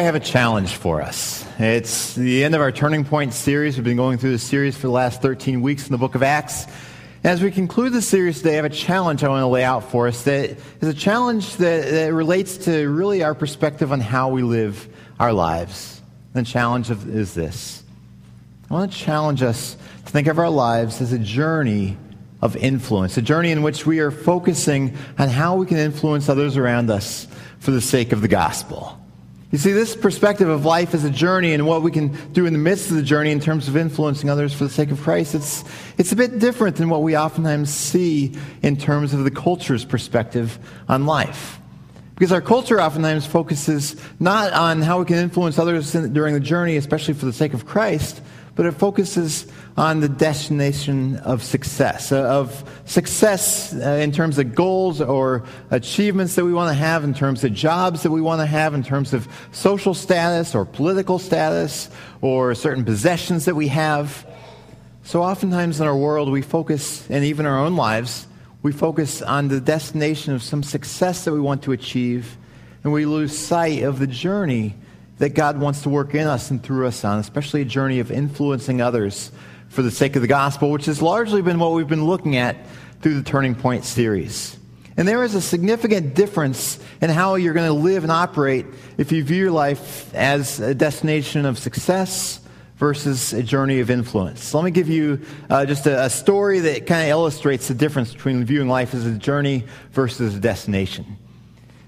I have a challenge for us. It's the end of our Turning Point series. We've been going through this series for the last 13 weeks in the book of Acts. As we conclude the series today, I have a challenge I want to lay out for us that is a challenge that, that relates to really our perspective on how we live our lives. The challenge of, is this I want to challenge us to think of our lives as a journey of influence, a journey in which we are focusing on how we can influence others around us for the sake of the gospel. You see, this perspective of life as a journey and what we can do in the midst of the journey in terms of influencing others for the sake of Christ, it's, it's a bit different than what we oftentimes see in terms of the culture's perspective on life. Because our culture oftentimes focuses not on how we can influence others during the journey, especially for the sake of Christ, but it focuses on the destination of success, uh, of success uh, in terms of goals or achievements that we want to have, in terms of jobs that we want to have, in terms of social status or political status or certain possessions that we have. So oftentimes in our world, we focus, and even our own lives, we focus on the destination of some success that we want to achieve, and we lose sight of the journey that God wants to work in us and through us on, especially a journey of influencing others for the sake of the gospel, which has largely been what we've been looking at through the Turning Point series. And there is a significant difference in how you're going to live and operate if you view your life as a destination of success versus a journey of influence. So let me give you uh, just a, a story that kind of illustrates the difference between viewing life as a journey versus a destination.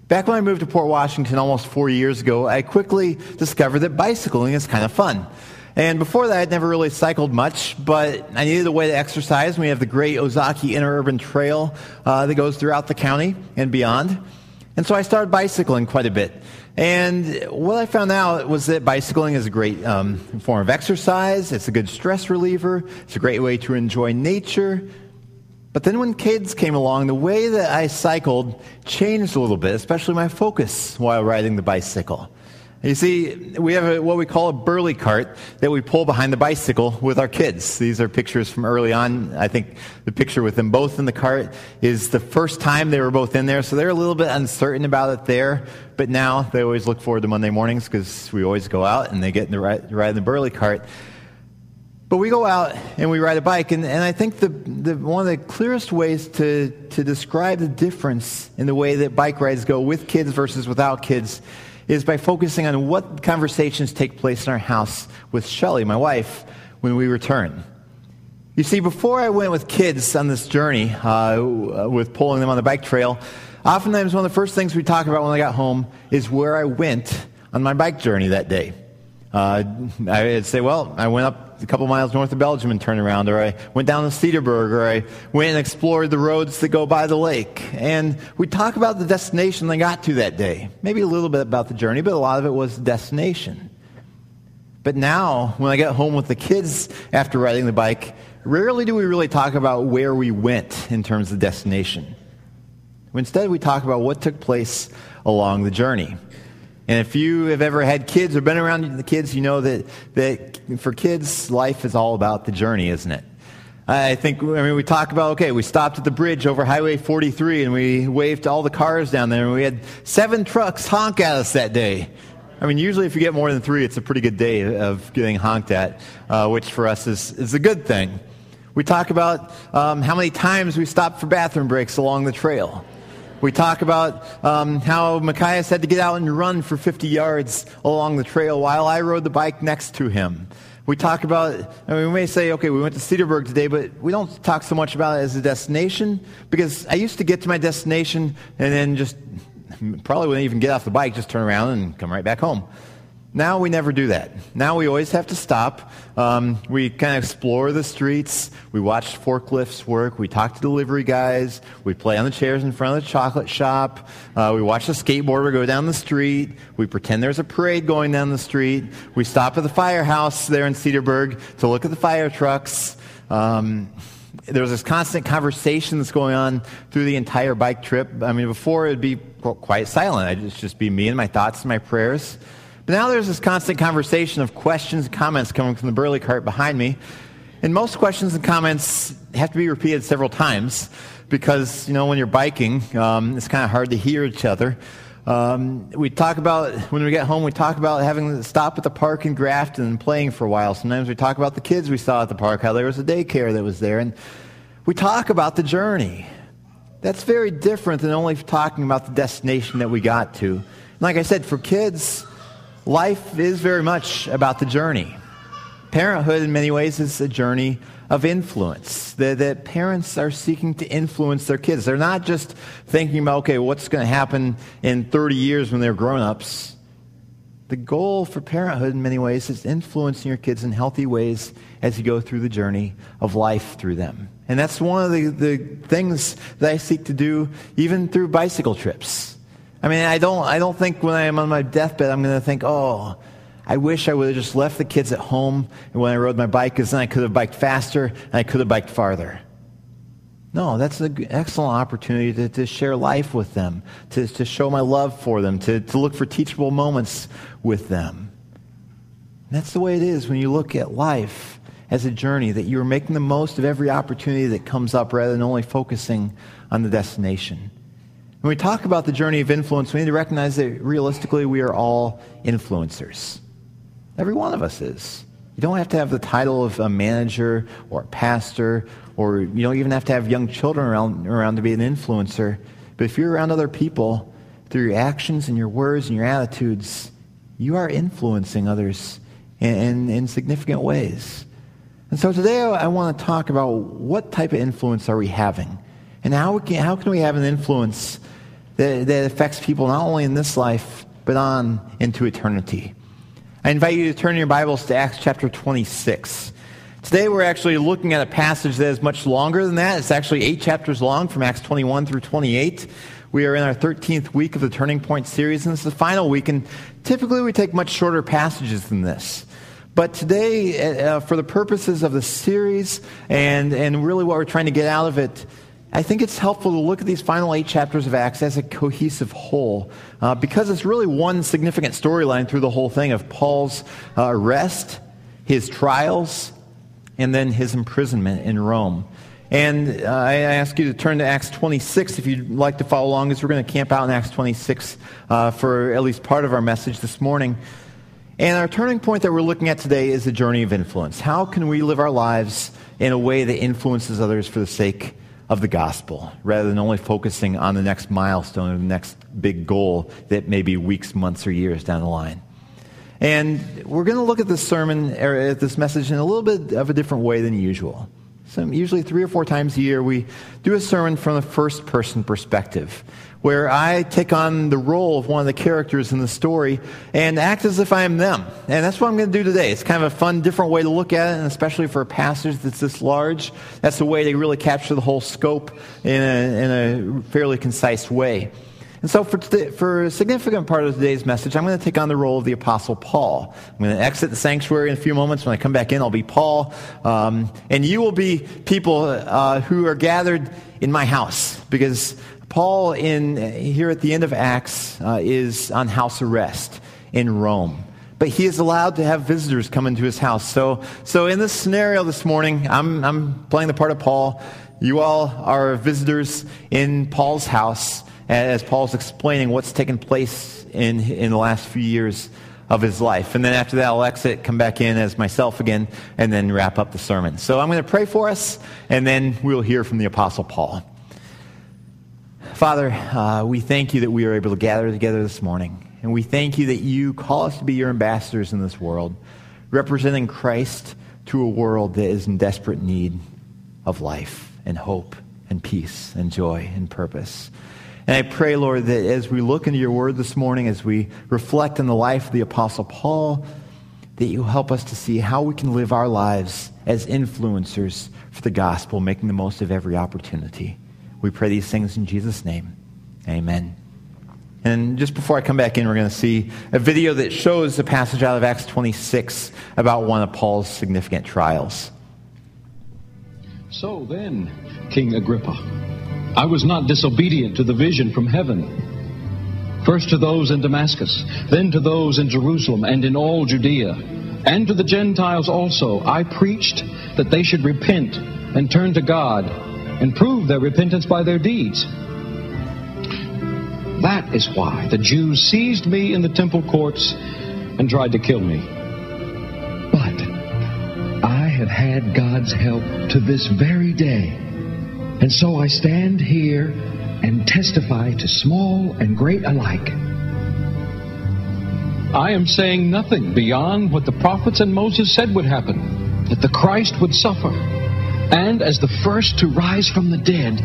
Back when I moved to Port Washington almost four years ago, I quickly discovered that bicycling is kind of fun. And before that, I'd never really cycled much, but I needed a way to exercise. We have the great Ozaukee Interurban Trail uh, that goes throughout the county and beyond. And so I started bicycling quite a bit. And what I found out was that bicycling is a great um, form of exercise. It's a good stress reliever. It's a great way to enjoy nature. But then when kids came along, the way that I cycled changed a little bit, especially my focus while riding the bicycle. You see, we have a, what we call a burley cart that we pull behind the bicycle with our kids. These are pictures from early on. I think the picture with them both in the cart is the first time they were both in there, so they're a little bit uncertain about it there. But now they always look forward to Monday mornings because we always go out and they get in the ride, ride in the burley cart. But we go out and we ride a bike, and, and I think the, the, one of the clearest ways to, to describe the difference in the way that bike rides go with kids versus without kids is by focusing on what conversations take place in our house with Shelly, my wife, when we return. You see, before I went with kids on this journey, uh, with pulling them on the bike trail, oftentimes one of the first things we talk about when I got home is where I went on my bike journey that day. Uh, I'd say, well, I went up a couple miles north of Belgium and turned around, or I went down to Cedarburg, or I went and explored the roads that go by the lake. And we talk about the destination they got to that day. Maybe a little bit about the journey, but a lot of it was destination. But now, when I get home with the kids after riding the bike, rarely do we really talk about where we went in terms of destination. Instead, we talk about what took place along the journey. And if you have ever had kids or been around the kids, you know that, that for kids, life is all about the journey, isn't it? I think, I mean, we talk about, okay, we stopped at the bridge over Highway 43 and we waved all the cars down there and we had seven trucks honk at us that day. I mean, usually if you get more than three, it's a pretty good day of getting honked at, uh, which for us is, is a good thing. We talk about um, how many times we stopped for bathroom breaks along the trail. We talk about um, how Machias had to get out and run for 50 yards along the trail while I rode the bike next to him. We talk about, I mean, we may say, okay, we went to Cedarburg today, but we don't talk so much about it as a destination because I used to get to my destination and then just probably wouldn't even get off the bike, just turn around and come right back home. Now we never do that. Now we always have to stop. Um, we kind of explore the streets. We watch forklifts work. We talk to delivery guys. We play on the chairs in front of the chocolate shop. Uh, we watch the skateboarder go down the street. We pretend there's a parade going down the street. We stop at the firehouse there in Cedarburg to look at the fire trucks. Um, there's this constant conversation that's going on through the entire bike trip. I mean, before it'd be quite silent. It'd just be me and my thoughts and my prayers. But now there's this constant conversation of questions and comments coming from the burley cart behind me. And most questions and comments have to be repeated several times because, you know, when you're biking, um, it's kind of hard to hear each other. Um, we talk about, when we get home, we talk about having to stop at the park in Grafton and playing for a while. Sometimes we talk about the kids we saw at the park, how there was a daycare that was there. And we talk about the journey. That's very different than only talking about the destination that we got to. And like I said, for kids, life is very much about the journey. Parenthood, in many ways, is a journey of influence. That, that parents are seeking to influence their kids. They're not just thinking about, okay, what's going to happen in 30 years when they're grown ups. The goal for parenthood, in many ways, is influencing your kids in healthy ways as you go through the journey of life through them. And that's one of the, the things that I seek to do even through bicycle trips. I mean, I don't, I don't think when I'm on my deathbed, I'm going to think, oh, I wish I would have just left the kids at home when I rode my bike because then I could have biked faster and I could have biked farther. No, that's an excellent opportunity to, to share life with them, to, to show my love for them, to, to look for teachable moments with them. And that's the way it is when you look at life as a journey, that you're making the most of every opportunity that comes up rather than only focusing on the destination. When we talk about the journey of influence, we need to recognize that realistically we are all influencers. Every one of us is. You don't have to have the title of a manager or a pastor, or you don't even have to have young children around, around to be an influencer. But if you're around other people, through your actions and your words and your attitudes, you are influencing others in, in, in significant ways. And so today I, want to talk about what type of influence are we having? And how, can, how can we have an influence that, that affects people not only in this life, but on into eternity? I invite you to turn your Bibles to Acts chapter 26. Today we're actually looking at a passage that is much longer than that. It's actually eight chapters long from Acts 21 through 28. We are in our 13th week of the Turning Point series, and it's the final week, and typically we take much shorter passages than this. But today, uh, for the purposes of the series and, and really what we're trying to get out of it, I think it's helpful to look at these final eight chapters of Acts as a cohesive whole uh, because it's really one significant storyline through the whole thing of Paul's uh, arrest, his trials, and then his imprisonment in Rome. And uh, I ask you to turn to Acts 26 if you'd like to follow along, as we're going to camp out in Acts 26 uh, for at least part of our message this morning. And our turning point that we're looking at today is the journey of influence. How can we live our lives in a way that influences others for the sake of the gospel rather than only focusing on the next milestone or the next big goal that may be weeks, months, or years down the line. And we're going to look at this sermon, or at this message, in a little bit of a different way than usual. So usually three or four times a year, we do a sermon from the first person perspective where I take on the role of one of the characters in the story and act as if I am them. And that's what I'm going to do today. It's kind of a fun, different way to look at it, and especially for a passage that's this large, that's the way they really capture the whole scope in a, in a fairly concise way. And so, for, today, for a significant part of today's message, I'm going to take on the role of the Apostle Paul. I'm going to exit the sanctuary in a few moments. When I come back in, I'll be Paul. Um, and you will be people uh, who are gathered in my house because Paul, in, here at the end of Acts, uh, is on house arrest in Rome. But he is allowed to have visitors come into his house. So, so in this scenario this morning, I'm, I'm playing the part of Paul. You all are visitors in Paul's house as Paul's explaining what's taken place in, in the last few years of his life. And then after that, I'll exit, come back in as myself again, and then wrap up the sermon. So I'm going to pray for us, and then we'll hear from the Apostle Paul. Father, uh, we thank you that we are able to gather together this morning. And we thank you that you call us to be your ambassadors in this world, representing Christ to a world that is in desperate need of life and hope and peace and joy and purpose. And I pray, Lord, that as we look into your word this morning, as we reflect on the life of the Apostle Paul, that you help us to see how we can live our lives as influencers for the gospel, making the most of every opportunity. We pray these things in Jesus' name. Amen. And just before I come back in, we're going to see a video that shows a passage out of Acts 26 about one of Paul's significant trials. So then, King Agrippa, I was not disobedient to the vision from heaven. First to those in Damascus, then to those in Jerusalem and in all Judea, and to the Gentiles also, I preached that they should repent and turn to God and prove their repentance by their deeds. That is why the Jews seized me in the temple courts and tried to kill me. But I have had God's help to this very day. And so I stand here and testify to small and great alike. I am saying nothing beyond what the prophets and Moses said would happen that the Christ would suffer, and as the first to rise from the dead,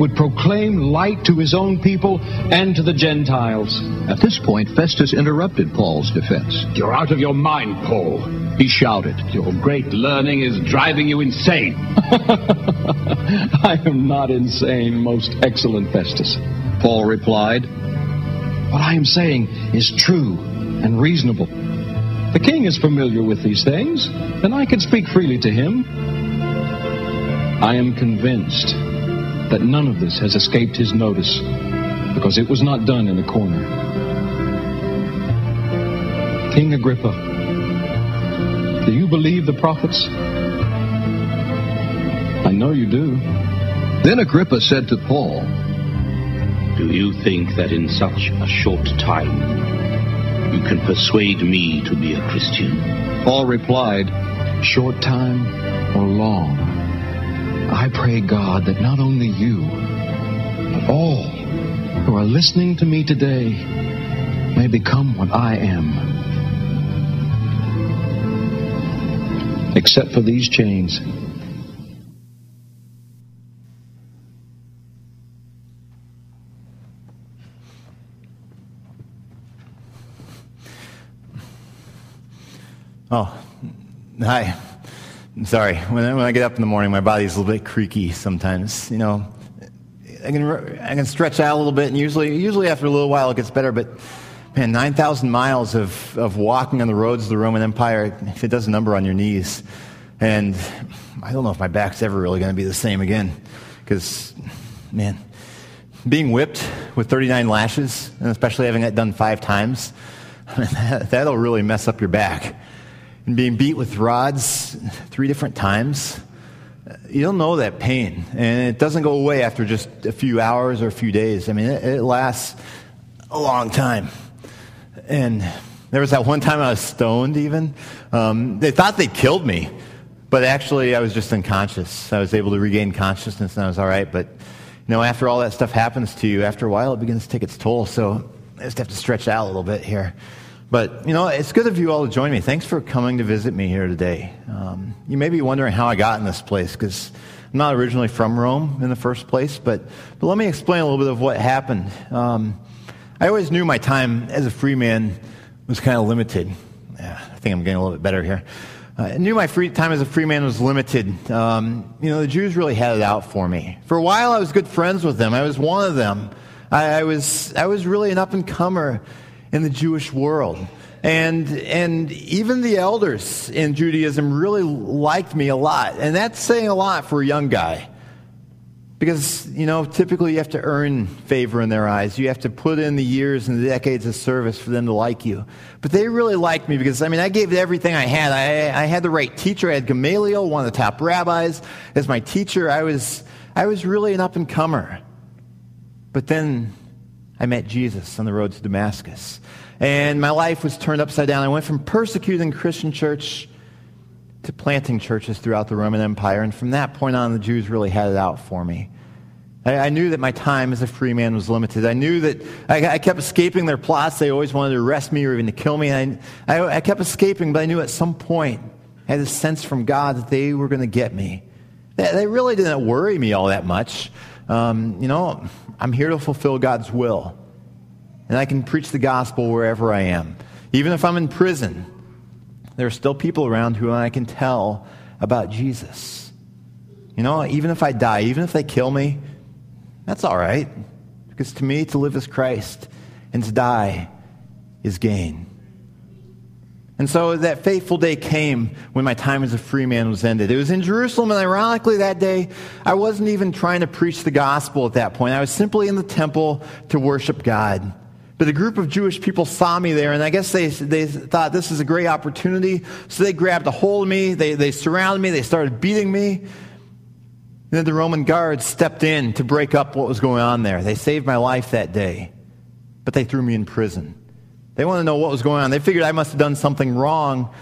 would proclaim light to his own people and to the Gentiles. At this point, Festus interrupted Paul's defense. You're out of your mind, Paul, he shouted. Your great learning is driving you insane. I am not insane, most excellent Festus. Paul replied, What I am saying is true and reasonable. The king is familiar with these things, and I can speak freely to him. I am convinced that none of this has escaped his notice because it was not done in a corner. King Agrippa, do you believe the prophets? I know you do. Then Agrippa said to Paul, Do you think that in such a short time you can persuade me to be a Christian? Paul replied, Short time or long, I pray God that not only you, but all who are listening to me today may become what I am. Except for these chains. Oh, hi. I'm sorry. When I, when I get up in the morning, my body's a little bit creaky sometimes. You know, I can I can stretch out a little bit, and usually usually after a little while it gets better. But man, nine thousand miles of of walking on the roads of the Roman Empire, it does a number on your knees, and I don't know if my back's ever really going to be the same again, because man, being whipped with 39 lashes, and especially having that done five times, that'll really mess up your back and being beat with rods three different times, you don't know that pain. And it doesn't go away after just a few hours or a few days. I mean, it, it lasts a long time. And there was that one time I was stoned, even. Um, they thought they killed me, but actually I was just unconscious. I was able to regain consciousness and I was all right. But, you know, after all that stuff happens to you, after a while it begins to take its toll. So I just have to stretch out a little bit here. But, you know, it's good of you all to join me. Thanks for coming to visit me here today. Um, you may be wondering how I got in this place because I'm not originally from Rome in the first place, but, but let me explain a little bit of what happened. Um, I always knew my time as a free man was kind of limited. Yeah, I think I'm getting a little bit better here. Uh, I knew my free time as a free man was limited. Um, you know, the Jews really had it out for me. For a while, I was good friends with them. I was one of them. I, I was, I was really an up and comer in the Jewish world. And, and even the elders in Judaism really liked me a lot. And that's saying a lot for a young guy. Because, you know, typically you have to earn favor in their eyes. You have to put in the years and the decades of service for them to like you. But they really liked me because, I mean, I gave everything I had. I, I had the right teacher. I had Gamaliel, one of the top rabbis, as my teacher. I was, I was really an up and comer. But then I met Jesus on the road to Damascus. And my life was turned upside down. I went from persecuting Christian church to planting churches throughout the Roman Empire. And from that point on, the Jews really had it out for me. I, I knew that my time as a free man was limited. I knew that I, I, kept escaping their plots. They always wanted to arrest me or even to kill me. And I, I kept escaping, but I knew at some point, I had a sense from God that they were going to get me. They, they, really didn't worry me all that much. Um, you know, I'm here to fulfill God's will. And I can preach the gospel wherever I am. Even if I'm in prison, there are still people around who I can tell about Jesus. You know, even if I die, even if they kill me, that's all right. Because to me, to live is Christ, and to die is gain. And so that fateful day came when my time as a free man was ended. It was in Jerusalem, and ironically, that day, I wasn't even trying to preach the gospel at that point. I was simply in the temple to worship God. But a group of Jewish people saw me there, and I guess they, they thought this is a great opportunity. So they grabbed a hold of me, they, they surrounded me, they started beating me. And then the Roman guards stepped in to break up what was going on there. They saved my life that day. but they threw me in prison. They wanted to know what was going on. They figured I must have done something wrong.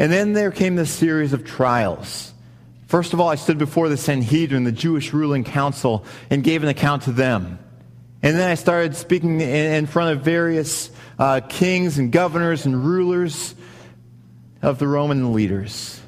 And then there came this series of trials. First of all, I stood before the Sanhedrin, the Jewish ruling council, and gave an account to them. And then I started speaking in front of various uh, kings and governors and rulers of the Roman leaders.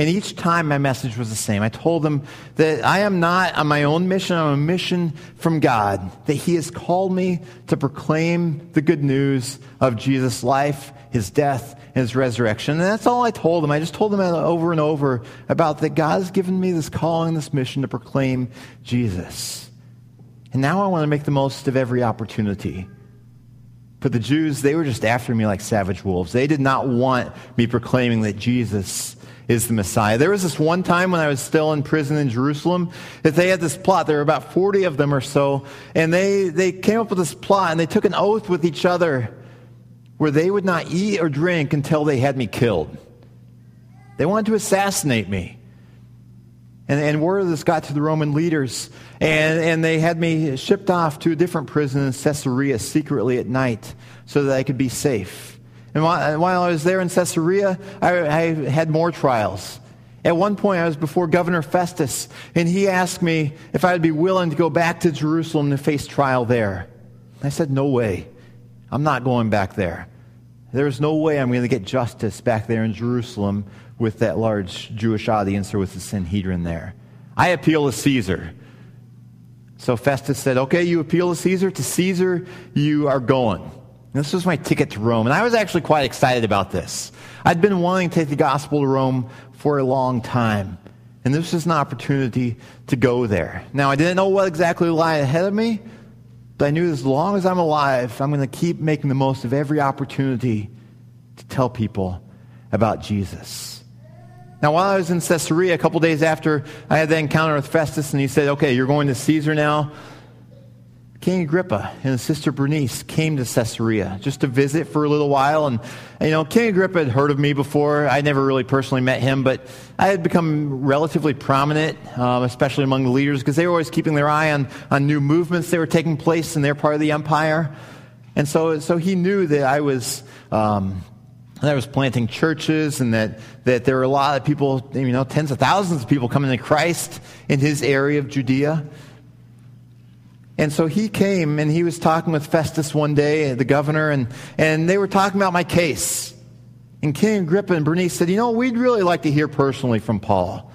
And each time my message was the same. I told them that I am not on my own mission, I'm on a mission from God, that He has called me to proclaim the good news of Jesus' life, His death, and His resurrection. And that's all I told them. I just told them over and over about that God has given me this calling, this mission to proclaim Jesus. And now I want to make the most of every opportunity. But the Jews, they were just after me like savage wolves. They did not want me proclaiming that Jesus is the Messiah. There was this one time when I was still in prison in Jerusalem that they had this plot. There were about 40 of them or so. And they, they came up with this plot and they took an oath with each other where they would not eat or drink until they had me killed. They wanted to assassinate me. And, and word of this got to the Roman leaders. And, and they had me shipped off to a different prison in Caesarea secretly at night so that I could be safe. And uh, while, I was there in Caesarea, I, I had more trials. At one point, I was before Governor Festus, and he asked me if I would be willing to go back to Jerusalem to face trial there. I said, No way. I'm not going back there. There's no way I'm going to get justice back there in Jerusalem with that large Jewish audience or with the Sanhedrin there. I appeal to Caesar. So Festus said, Okay, you appeal to Caesar. To Caesar, you are going. This was my ticket to Rome. And I was actually quite excited about this. I'd been wanting to take the gospel to Rome for a long time. And this was an opportunity to go there. Now, I didn't know what exactly lay ahead of me, but I knew as long as I'm alive, I'm going to keep making the most of every opportunity to tell people about Jesus. Now, while I was in Caesarea, a couple days after I had that encounter with Festus, and he said, Okay, you're going to Caesar now. King Agrippa and his sister Bernice came to Caesarea just to visit for a little while. And, you know, King Agrippa had heard of me before. I never really personally met him, but I had become relatively prominent, um, especially among the leaders, because they were always keeping their eye on, on new movements that were taking place in their part of the empire. And so, so he knew that I was, um, I was planting churches and that, that there were a lot of people, you know, tens of thousands of people coming to Christ in his area of Judea. And so he came and he was talking with Festus one day, the governor, and, and they were talking about my case. And King Agrippa and Bernice said, You know, we'd really like to hear personally from Paul.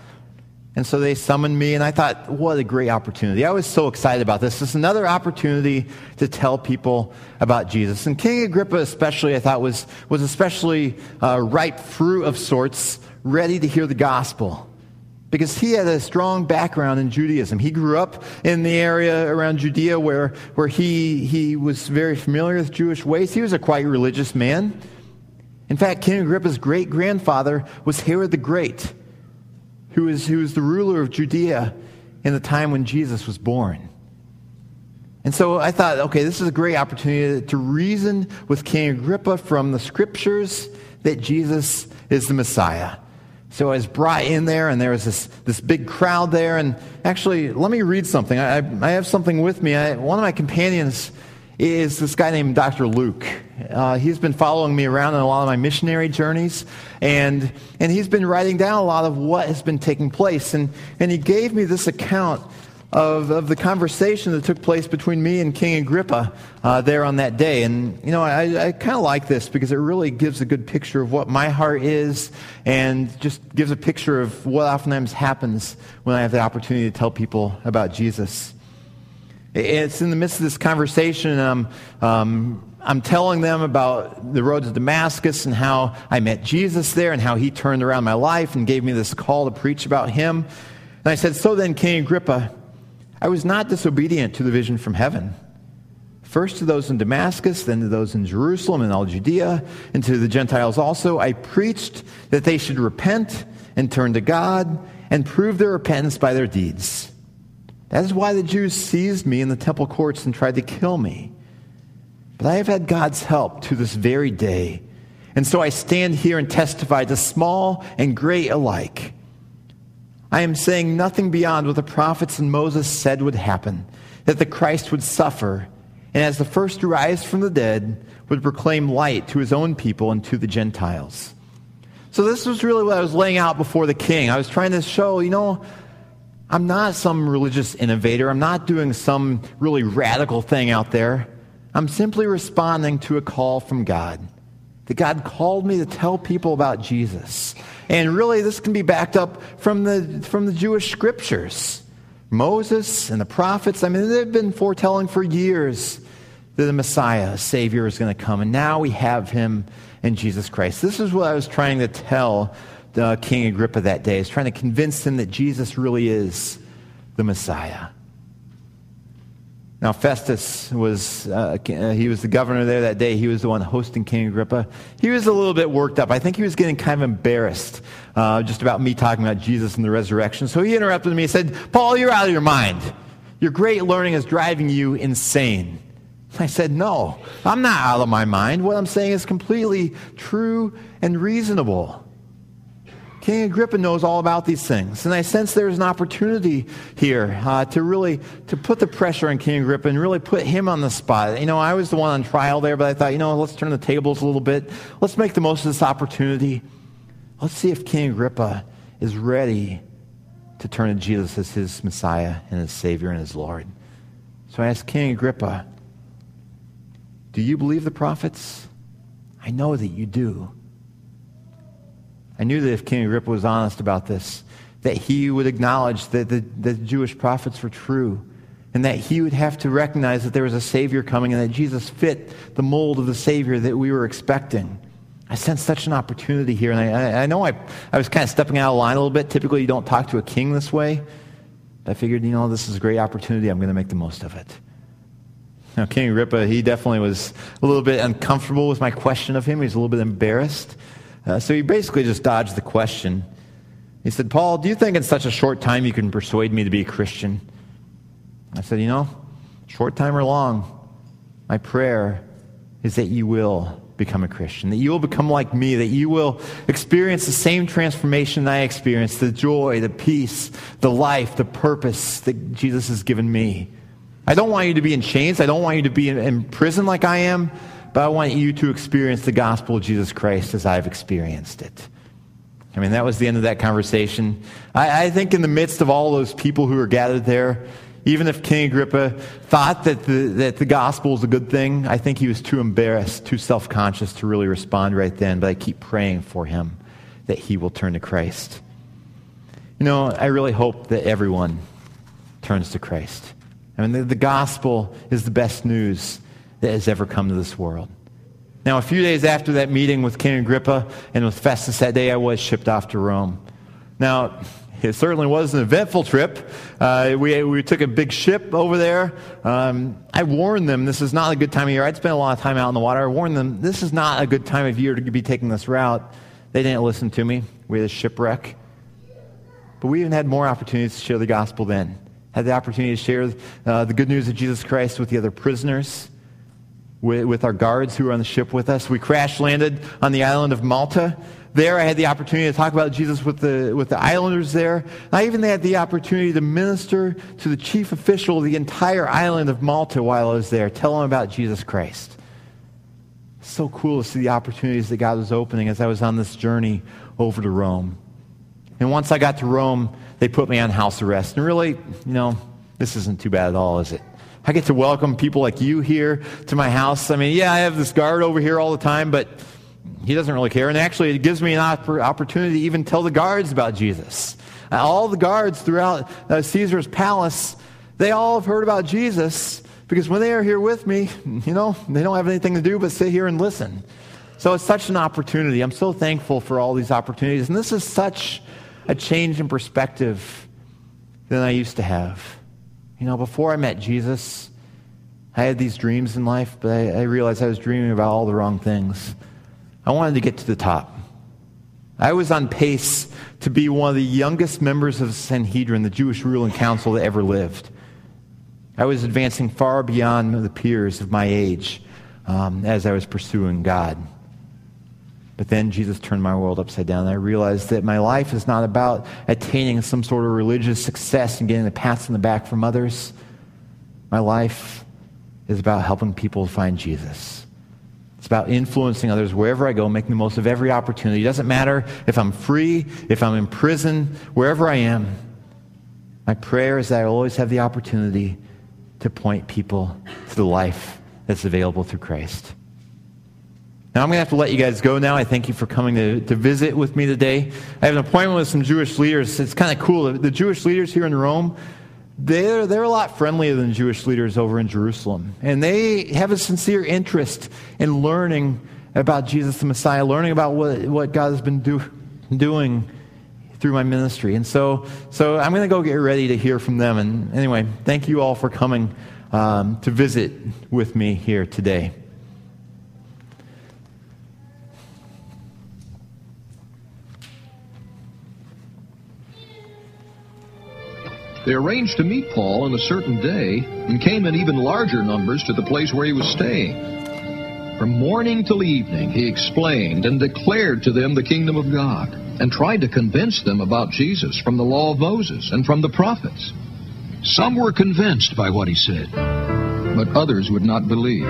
And so they summoned me, and I thought, what a great opportunity. I was so excited about this. Is another opportunity to tell people about Jesus. And King Agrippa, especially, I thought was, was especially uh, ripe fruit of sorts, ready to hear the gospel because he had a strong background in Judaism. He grew up in the area around Judea where, where he, he was very familiar with Jewish ways. He was a quite religious man. In fact, King Agrippa's great grandfather was Herod the Great, who was, who was the ruler of Judea in the time when Jesus was born. And so I thought, okay, this is a great opportunity to reason with King Agrippa from the scriptures that Jesus is the Messiah. So I was brought in there, and there was this, this big crowd there. And actually, let me read something. I, I have something with me. I, one of my companions is this guy named Dr. Luke. Uh, he's been following me around on a lot of my missionary journeys, and, and he's been writing down a lot of what has been taking place. And, and he gave me this account of, of the conversation that took place between me and King Agrippa uh, there on that day. And, you know, I, I kind of like this because it really gives a good picture of what my heart is and just gives a picture of what oftentimes happens when I have the opportunity to tell people about Jesus. It's in the midst of this conversation, um, um, I'm telling them about the road to Damascus and how I met Jesus there and how he turned around my life and gave me this call to preach about him. And I said, So then, King Agrippa, I was not disobedient to the vision from heaven. First to those in Damascus, then to those in Jerusalem and all Judea, and to the Gentiles also, I preached that they should repent and turn to God and prove their repentance by their deeds. That is why the Jews seized me in the temple courts and tried to kill me. But I have had God's help to this very day. And so I stand here and testify to small and great alike I am saying nothing beyond what the prophets and Moses said would happen that the Christ would suffer and as the first to rise from the dead, would proclaim light to his own people and to the Gentiles. So this was really what I was laying out before the king. I was trying to show, you know, I'm not some religious innovator. I'm not doing some really radical thing out there. I'm simply responding to a call from God. That God called me to tell people about Jesus. And really, this can be backed up from the, from the Jewish scriptures. Moses and the prophets, I mean, they've been foretelling for years that the Messiah, Savior, is going to come. And now we have him in Jesus Christ. This is what I was trying to tell the King Agrippa that day. I was trying to convince him that Jesus really is the Messiah. Now, Festus was, uh, he was the governor there that day. He was the one hosting King Agrippa. He was a little bit worked up. I think he was getting kind of embarrassed uh, just about me talking about Jesus and the resurrection. So he interrupted me and said, Paul, you're out of your mind. Your great learning is driving you insane. I said, No, I'm not out of my mind. What I'm saying is completely true and reasonable. King Agrippa knows all about these things. And I sense there's an opportunity here uh, to really to put the pressure on King Agrippa and really put him on the spot. You know, I was the one on trial there, but I thought, you know, let's turn the tables a little bit. Let's make the most of this opportunity. Let's see if King Agrippa is ready to turn to Jesus as his Messiah and his Savior and his Lord. So I asked King Agrippa, do you believe the prophets? I know that you do. I knew that if King Agrippa was honest about this, that he would acknowledge that the, the Jewish prophets were true and that he would have to recognize that there was a Savior coming and that Jesus fit the mold of the Savior that we were expecting. I sensed such an opportunity here, and I, I know I, I was kind of stepping out of line a little bit. Typically, you don't talk to a king this way. I figured, you know, this is a great opportunity. I'm going to make the most of it. Now, King Agrippa, uh, he definitely was a little bit uncomfortable with my question of him. He was a little bit embarrassed. Uh, so he basically just dodged the question. He said, Paul, do you think in such a short time you can persuade me to be a Christian? I said, You know, short time or long, my prayer is that you will become a Christian, that you will become like me, that you will experience the same transformation that I experienced the joy, the peace, the life, the purpose that Jesus has given me. I don't want you to be in chains. I don't want you to be in prison like I am but I want you to experience the gospel of Jesus Christ as I've experienced it. I mean, that was the end of that conversation. I, I think in the midst of all those people who were gathered there, even if King Agrippa thought that the, that the gospel was a good thing, I think he was too embarrassed, too self conscious to really respond right then. But I keep praying for him that he will turn to Christ. You know, I really hope that everyone turns to Christ. I mean, the, the gospel is the best news that has ever come to this world. Now, a few days after that meeting with King Agrippa and with Festus that day, I was shipped off to Rome. Now, it certainly was an eventful trip. Uh, we, we took a big ship over there. Um, I warned them this is not a good time of year. I'd spent a lot of time out in the water. I warned them this is not a good time of year to be taking this route. They didn't listen to me. We had a shipwreck. But we even had more opportunities to share the gospel then. Had the opportunity to share uh, the good news of Jesus Christ with the other prisoners with, with our guards who were on the ship with us. We crash landed on the island of Malta. There, I had the opportunity to talk about Jesus with the, with the islanders there. I even had the opportunity to minister to the chief official of the entire island of Malta while I was there, tell him about Jesus Christ. So cool to see the opportunities that God was opening as I was on this journey over to Rome. And once I got to Rome, they put me on house arrest. And really, you know, this isn't too bad at all, is it? I get to welcome people like you here to my house. I mean, yeah, I have this guard over here all the time, but he doesn't really care. And actually, it gives me an opportunity to even tell the guards about Jesus. Uh, all the guards throughout uh, Caesar's palace, they all have heard about Jesus because when they are here with me, you know, they don't have anything to do but sit here and listen. So it's such an opportunity. I'm so thankful for all these opportunities. And this is such a change in perspective than I used to have. You know, before I met Jesus, I had these dreams in life, but I, I, realized I was dreaming about all the wrong things. I wanted to get to the top. I was on pace to be one of the youngest members of the Sanhedrin, the Jewish ruling council that ever lived. I was advancing far beyond the peers of my age um, as I was pursuing God. But then Jesus turned my world upside down. I realized that my life is not about attaining some sort of religious success and getting the pats on the back from others. My life is about helping people find Jesus. It's about influencing others wherever I go, making the most of every opportunity. It doesn't matter if I'm free, if I'm in prison, wherever I am. My prayer is that I always have the opportunity to point people to the life that's available through Christ. Now, I'm going to have to let you guys go now. I thank you for coming to, to visit with me today. I have an appointment with some Jewish leaders. It's kind of cool. The Jewish leaders here in Rome, they're, they're a lot friendlier than Jewish leaders over in Jerusalem. And they have a sincere interest in learning about Jesus the Messiah, learning about what, what God has been do, doing through my ministry. And so, so I'm going to go get ready to hear from them. And anyway, thank you all for coming um, to visit with me here today. They arranged to meet Paul on a certain day and came in even larger numbers to the place where he was staying. From morning till evening, he explained and declared to them the kingdom of God and tried to convince them about Jesus from the law of Moses and from the prophets. Some were convinced by what he said, but others would not believe.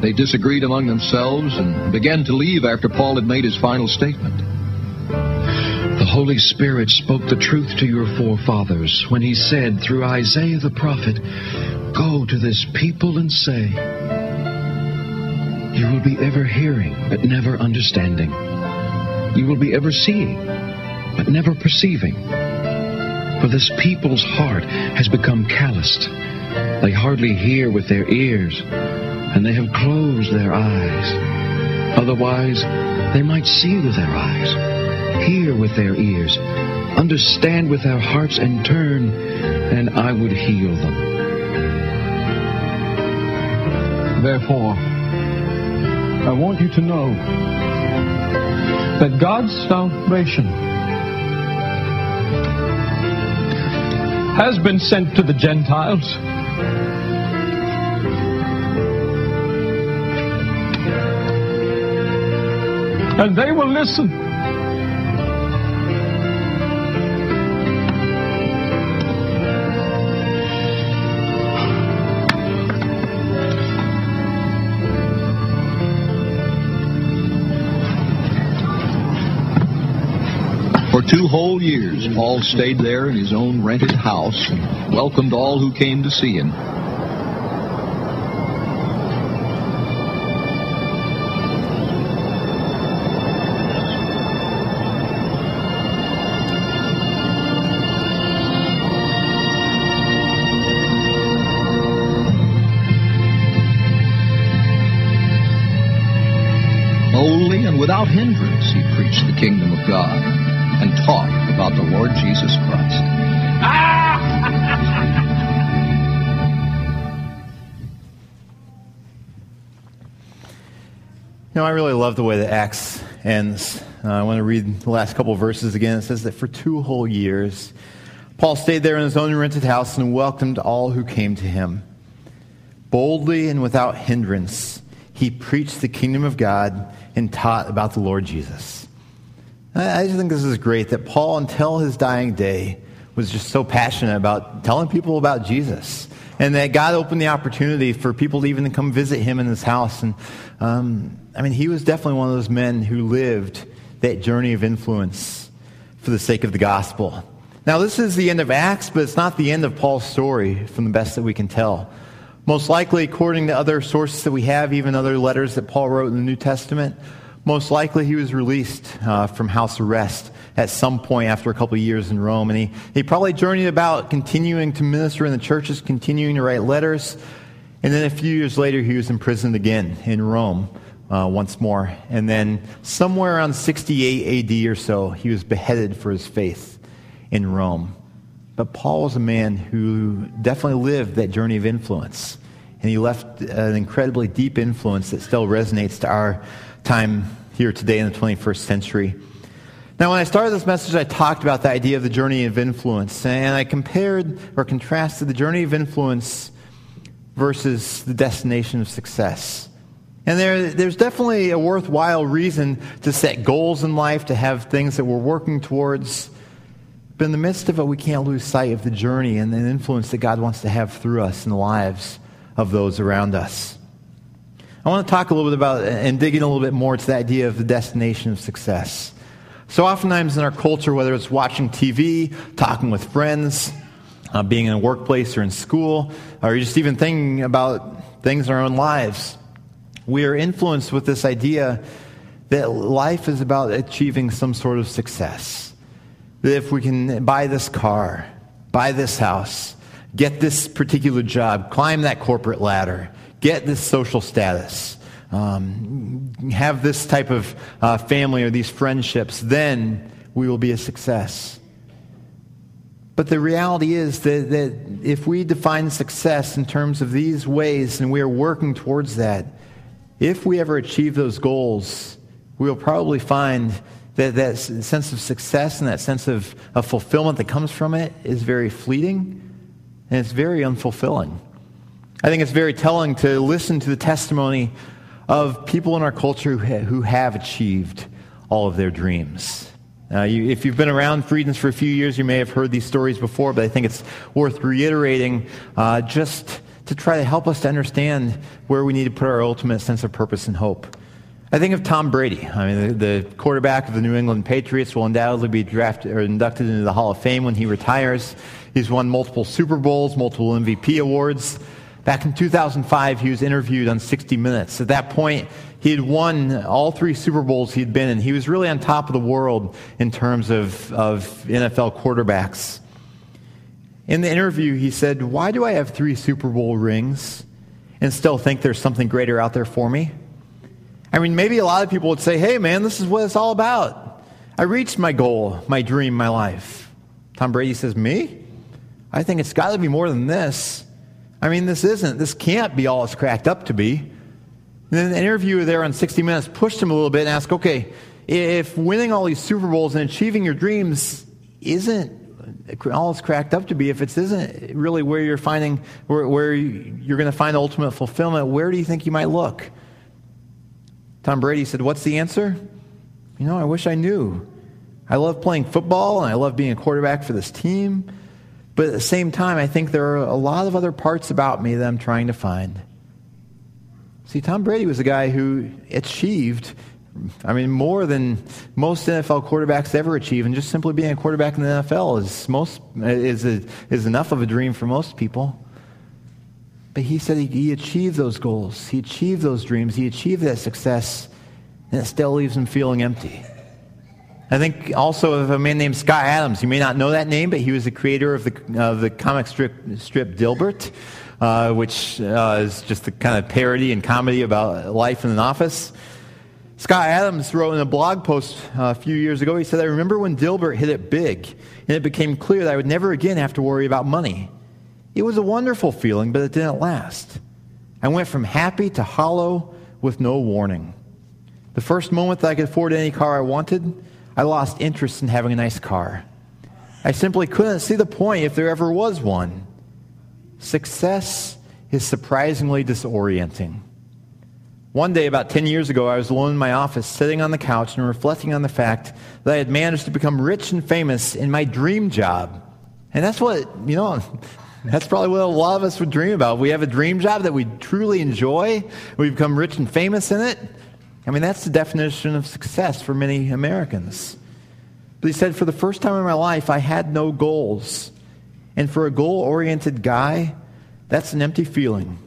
They disagreed among themselves and began to leave after Paul had made his final statement. Holy Spirit spoke the truth to your forefathers when he said through Isaiah the prophet, Go to this people and say, You will be ever hearing, but never understanding. You will be ever seeing, but never perceiving. For this people's heart has become calloused. They hardly hear with their ears, and they have closed their eyes. Otherwise, they might see with their eyes hear with their ears, understand with their hearts, and turn, and I would heal them. Therefore, I want you to know that God's salvation has been sent to the Gentiles. And they will listen. Two whole years, Paul stayed there in his own rented house and welcomed all who came to see him. Boldly and without hindrance, he preached the kingdom of God and talk about the Lord Jesus Christ. You know, I really love the way that Acts ends. Uh, I want to read the last couple verses again. It says that for two whole years, Paul stayed there in his own rented house and welcomed all who came to him. Boldly and without hindrance, he preached the kingdom of God and taught about the Lord Jesus. I just think this is great that Paul, until his dying day, was just so passionate about telling people about Jesus. And that God opened the opportunity for people to even come visit him in his house. And um, I mean, he was definitely one of those men who lived that journey of influence for the sake of the gospel. Now, this is the end of Acts, but it's not the end of Paul's story from the best that we can tell. Most likely, according to other sources that we have, even other letters that Paul wrote in the New Testament, most likely, he was released uh, from house arrest at some point after a couple of years in Rome. And he, he probably journeyed about continuing to minister in the churches, continuing to write letters. And then a few years later, he was imprisoned again in Rome uh, once more. And then somewhere around 68 AD or so, he was beheaded for his faith in Rome. But Paul was a man who definitely lived that journey of influence. And he left an incredibly deep influence that still resonates to our time here today in the 21st century. Now, when I started this message, I talked about the idea of the journey of influence, and I compared or contrasted the journey of influence versus the destination of success. And there, there's definitely a worthwhile reason to set goals in life, to have things that we're working towards. But in the midst of it, we can't lose sight of the journey and the influence that God wants to have through us in the lives of those around us. I want to talk a little bit about and dig in a little bit more to the idea of the destination of success. So, oftentimes in our culture, whether it's watching TV, talking with friends, uh, being in a workplace or in school, or just even thinking about things in our own lives, we are influenced with this idea that life is about achieving some sort of success. That if we can buy this car, buy this house, get this particular job, climb that corporate ladder, get this social status, um, have this type of uh, family or these friendships, then we will be a success. But the reality is that, that if we define success in terms of these ways and we are working towards that, if we ever achieve those goals, we will probably find that that sense of success and that sense of, of fulfillment that comes from it is very fleeting and it's very unfulfilling. I think it's very telling to listen to the testimony of people in our culture who have achieved all of their dreams. Uh, you, if you've been around Freedoms for a few years, you may have heard these stories before, but I think it's worth reiterating uh, just to try to help us to understand where we need to put our ultimate sense of purpose and hope. I think of Tom Brady. I mean, the, the, quarterback of the New England Patriots will undoubtedly be drafted or inducted into the Hall of Fame when he retires. He's won multiple Super Bowls, multiple MVP awards. Back in 2005, he was interviewed on 60 Minutes. At that point, he had won all three Super Bowls he'd been in. He was really on top of the world in terms of, of NFL quarterbacks. In the interview, he said, Why do I have three Super Bowl rings and still think there's something greater out there for me? I mean, maybe a lot of people would say, hey, man, this is what it's all about. I reached my goal, my dream, my life. Tom Brady says, me? I think it's got to be more than this. I mean, this isn't, this can't be all it's cracked up to be. And then the interviewer there on 60 Minutes pushed him a little bit and asked, okay, if winning all these Super Bowls and achieving your dreams isn't all it's cracked up to be, if it isn't really where you're finding, where, where you're going to find ultimate fulfillment, where do you think you might look? Tom Brady said, What's the answer? You know, I wish I knew. I love playing football and I love being a quarterback for this team. But at the same time, I think there are a lot of other parts about me that I'm trying to find. See, Tom Brady was a guy who achieved, I mean, more than most NFL quarterbacks ever achieve. And just simply being a quarterback in the NFL is, most, is, a, is enough of a dream for most people. But he said he, he achieved those goals, he achieved those dreams, he achieved that success, and it still leaves him feeling empty. I think also of a man named Scott Adams. You may not know that name, but he was the creator of the, of the comic strip, strip Dilbert, uh, which uh, is just a kind of parody and comedy about life in an office. Scott Adams wrote in a blog post uh, a few years ago, he said, I remember when Dilbert hit it big, and it became clear that I would never again have to worry about money. It was a wonderful feeling, but it didn't last. I went from happy to hollow with no warning. The first moment that I could afford any car I wanted, I lost interest in having a nice car. I simply couldn't see the point if there ever was one. Success is surprisingly disorienting. One day, about 10 years ago, I was alone in my office, sitting on the couch and reflecting on the fact that I had managed to become rich and famous in my dream job. And that's what, you know, that's probably what a lot of us would dream about. We have a dream job that we truly enjoy. We become rich and famous in it. I mean, that's the definition of success for many Americans. But he said, for the first time in my life, I had no goals. And for a goal oriented guy, that's an empty feeling.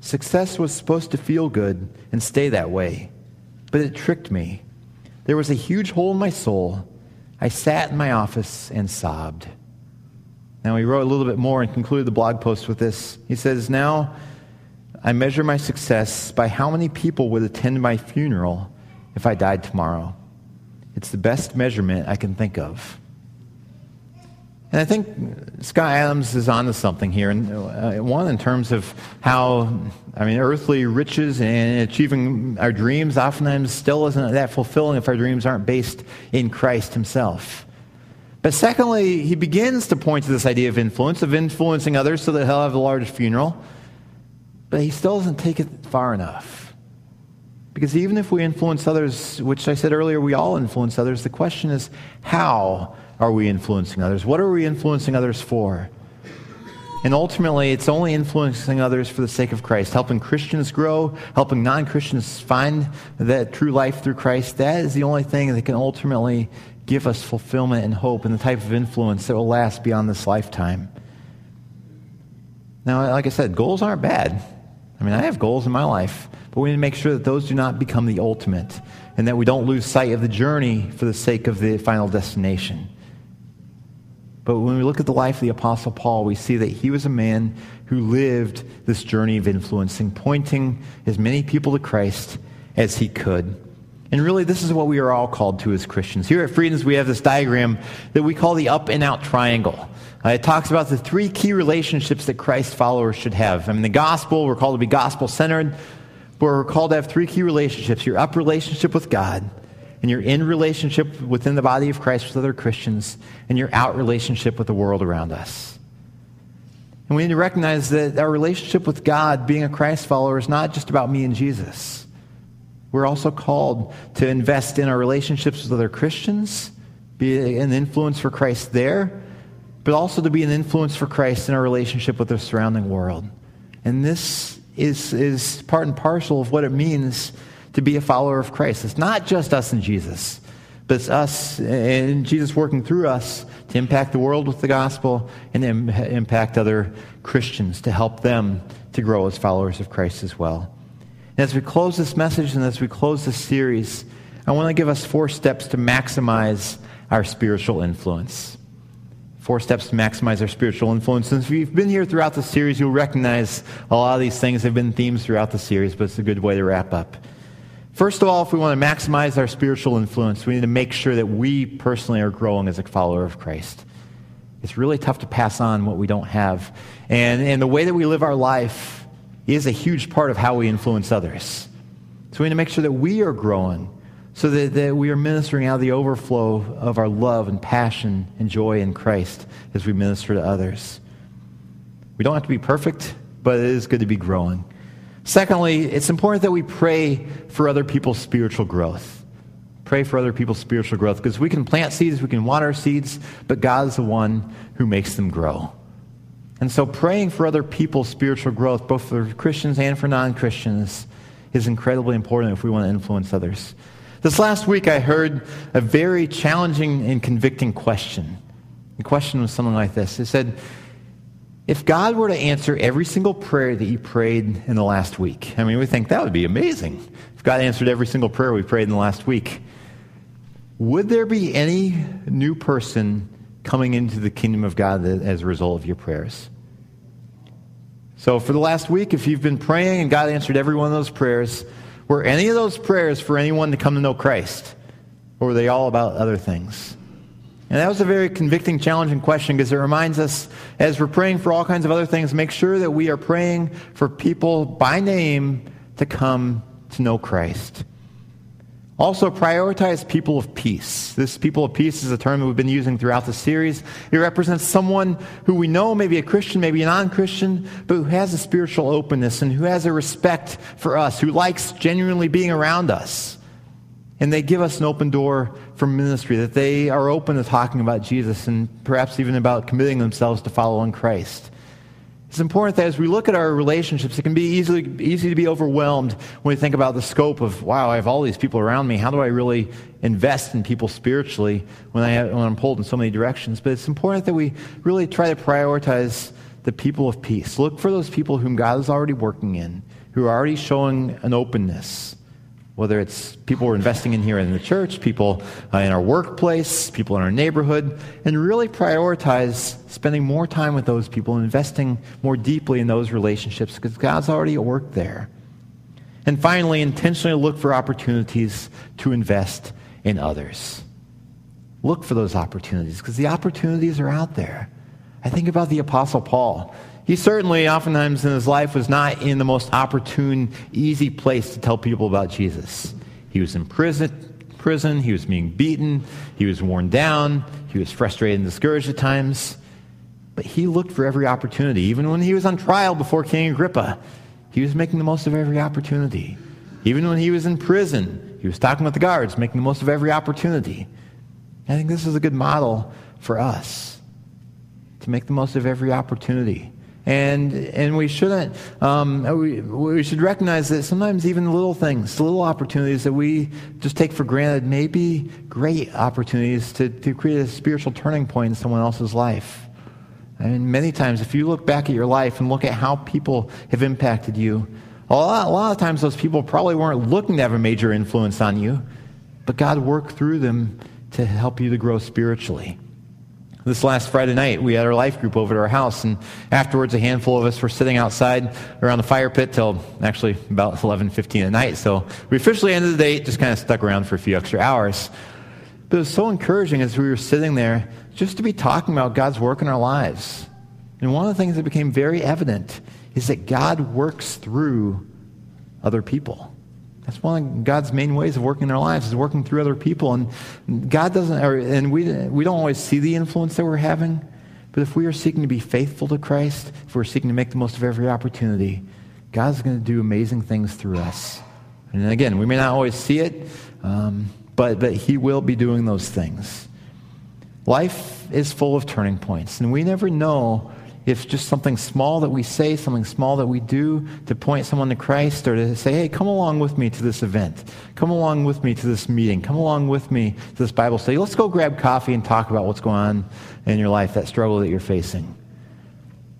Success was supposed to feel good and stay that way. But it tricked me. There was a huge hole in my soul. I sat in my office and sobbed. Now, he wrote a little bit more and concluded the blog post with this. He says, Now I measure my success by how many people would attend my funeral if I died tomorrow. It's the best measurement I can think of. And I think Scott Adams is onto something here. And uh, one, in terms of how, I mean, earthly riches and achieving our dreams oftentimes still isn't that fulfilling if our dreams aren't based in Christ Himself. But secondly, he begins to point to this idea of influence, of influencing others so that he'll have a large funeral. But he still doesn't take it far enough. Because even if we influence others, which I said earlier, we all influence others, the question is how are we influencing others? What are we influencing others for? And ultimately, it's only influencing others for the sake of Christ, helping Christians grow, helping non Christians find that true life through Christ. That is the only thing that can ultimately give us fulfillment and hope and the type of influence that will last beyond this lifetime. Now, like I said, goals aren't bad. I mean, I have goals in my life, but we need to make sure that those do not become the ultimate and that we don't lose sight of the journey for the sake of the final destination. But when we look at the life of the Apostle Paul, we see that he was a man who lived this journey of influencing, pointing as many people to Christ as he could. And really, this is what we are all called to as Christians. Here at Freedoms, we have this diagram that we call the up and out triangle. Uh, it talks about the three key relationships that Christ followers should have. I mean, the gospel, we're called to be gospel centered, but we're called to have three key relationships your up relationship with God, and your in relationship within the body of Christ with other Christians, and your out relationship with the world around us. And we need to recognize that our relationship with God, being a Christ follower, is not just about me and Jesus. We're also called to invest in our relationships with other Christians, be an influence for Christ there, but also to be an influence for Christ in our relationship with the surrounding world. And this is, is part and parcel of what it means to be a follower of Christ. It's not just us and Jesus, but it's us and Jesus working through us to impact the world with the gospel and Im- impact other Christians to help them to grow as followers of Christ as well. As we close this message and as we close this series, I want to give us four steps to maximize our spiritual influence. Four steps to maximize our spiritual influence. And if you've been here throughout the series, you'll recognize a lot of these things have been themes throughout the series, but it's a good way to wrap up. First of all, if we want to maximize our spiritual influence, we need to make sure that we personally are growing as a follower of Christ. It's really tough to pass on what we don't have. And, and the way that we live our life is a huge part of how we influence others. So we need to make sure that we are growing so that, that we are ministering out of the overflow of our love and passion and joy in Christ as we minister to others. We don't have to be perfect, but it is good to be growing. Secondly, it's important that we pray for other people's spiritual growth. Pray for other people's spiritual growth because we can plant seeds, we can water seeds, but God is the one who makes them grow. And so praying for other people's spiritual growth, both for Christians and for non Christians, is incredibly important if we want to influence others. This last week, I heard a very challenging and convicting question. The question was something like this It said, If God were to answer every single prayer that you prayed in the last week, I mean, we think that would be amazing. If God answered every single prayer we prayed in the last week, would there be any new person coming into the kingdom of God as a result of your prayers? So, for the last week, if you've been praying and God answered every one of those prayers, were any of those prayers for anyone to come to know Christ? Or were they all about other things? And that was a very convicting, challenging question because it reminds us, as we're praying for all kinds of other things, make sure that we are praying for people by name to come to know Christ. Also, prioritize people of peace. This people of peace is a term that we've been using throughout the series. It represents someone who we know, maybe a Christian, maybe a non Christian, but who has a spiritual openness and who has a respect for us, who likes genuinely being around us. And they give us an open door for ministry, that they are open to talking about Jesus and perhaps even about committing themselves to following Christ. It's important that as we look at our relationships, it can be easily, easy to be overwhelmed when we think about the scope of, wow, I have all these people around me. How do I really invest in people spiritually when, I have, when I'm pulled in so many directions? But it's important that we really try to prioritize the people of peace. Look for those people whom God is already working in, who are already showing an openness whether it's people we're investing in here in the church, people uh, in our workplace, people in our neighborhood, and really prioritize spending more time with those people and investing more deeply in those relationships because God's already at work there. And finally, intentionally look for opportunities to invest in others. Look for those opportunities because the opportunities are out there. I think about the Apostle Paul. He certainly, oftentimes in his life, was not in the most opportune, easy place to tell people about Jesus. He was in prison, prison, he was being beaten, he was worn down, he was frustrated and discouraged at times. But he looked for every opportunity. Even when he was on trial before King Agrippa, he was making the most of every opportunity. Even when he was in prison, he was talking with the guards, making the most of every opportunity. I think this is a good model for us to make the most of every opportunity And, and we shouldn't, um, we, we should recognize that sometimes even little things, little opportunities that we just take for granted may be great opportunities to, to create a spiritual turning point in someone else's life. I mean, many times, if you look back at your life and look at how people have impacted you, a lot, a lot of times those people probably weren't looking to have a major influence on you, but God worked through them to help you to grow spiritually. This last Friday night, we had our life group over to our house, and afterwards, a handful of us were sitting outside around the fire pit till actually about 11:15 at night. So we officially ended the date, just kind of stuck around for a few extra hours. But it was so encouraging as we were sitting there just to be talking about God's work in our lives. And one of the things that became very evident is that God works through other people. That's one of God's main ways of working in our lives is working through other people. And God doesn't, or, and we, we don't always see the influence that we're having. But if we are seeking to be faithful to Christ, if we're seeking to make the most of every opportunity, God's going to do amazing things through us. And again, we may not always see it, um, but, but He will be doing those things. Life is full of turning points, and we never know if just something small that we say, something small that we do to point someone to Christ or to say, hey, come along with me to this event. Come along with me to this meeting. Come along with me to this Bible study. Let's go grab coffee and talk about what's going on in your life, that struggle that you're facing.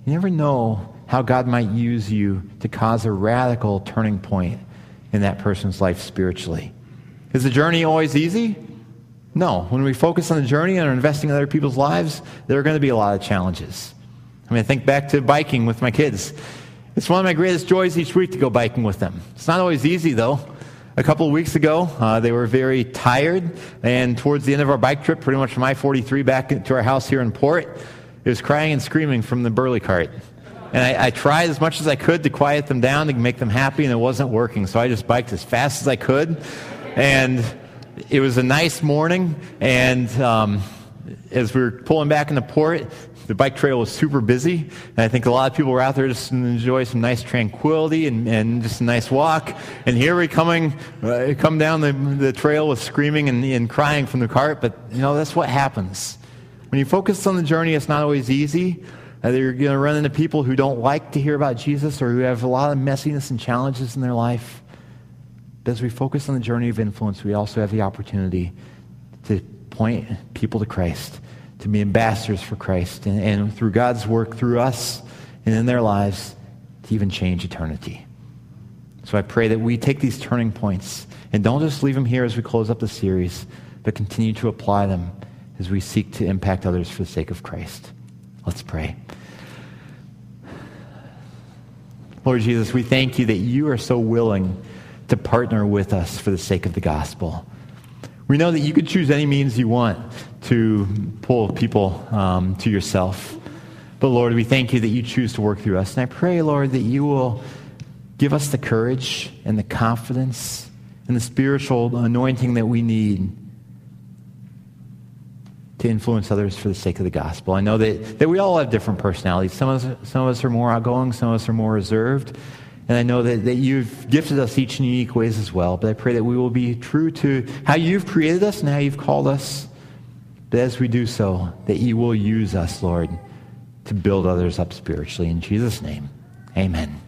You never know how God might use you to cause a radical turning point in that person's life spiritually. Is the journey always easy? No. When we focus on the journey and are investing in other people's lives, there are going to be a lot of challenges. I mean, I think back to biking with my kids. It's one of my greatest joys each week to go biking with them. It's not always easy, though. A couple of weeks ago, uh, they were very tired, and towards the end of our bike trip, pretty much from I 43 back to our house here in Port, it was crying and screaming from the burley cart. And I, I, tried as much as I could to quiet them down, to make them happy, and it wasn't working. So I just biked as fast as I could. And it was a nice morning, and um, as we were pulling back in the port, the bike trail was super busy. And I think a lot of people were out there just to enjoy some nice tranquility and, and just a nice walk. And here we coming, uh, come down the, the trail with screaming and, and crying from the cart. But, you know, that's what happens. When you focus on the journey, it's not always easy. Uh, you're going to run into people who don't like to hear about Jesus or who have a lot of messiness and challenges in their life. But as we focus on the journey of influence, we also have the opportunity to point people to Christ to be ambassadors for Christ and, and through God's work through us and in their lives to even change eternity. So I pray that we take these turning points and don't just leave them here as we close up the series, but continue to apply them as we seek to impact others for the sake of Christ. Let's pray. Lord Jesus, we thank you that you are so willing to partner with us for the sake of the gospel. We know that you could choose any means you want to pull people um, to yourself. But Lord, we thank you that you choose to work through us. And I pray, Lord, that you will give us the courage and the confidence and the spiritual anointing that we need to influence others for the sake of the gospel. I know that, that we all have different personalities. Some of, us, some of us are more outgoing, some of us are more reserved. And I know that, that you've gifted us each in unique ways as well. But I pray that we will be true to how you've created us and how you've called us but as we do so, that you will use us, Lord, to build others up spiritually. In Jesus' name, amen.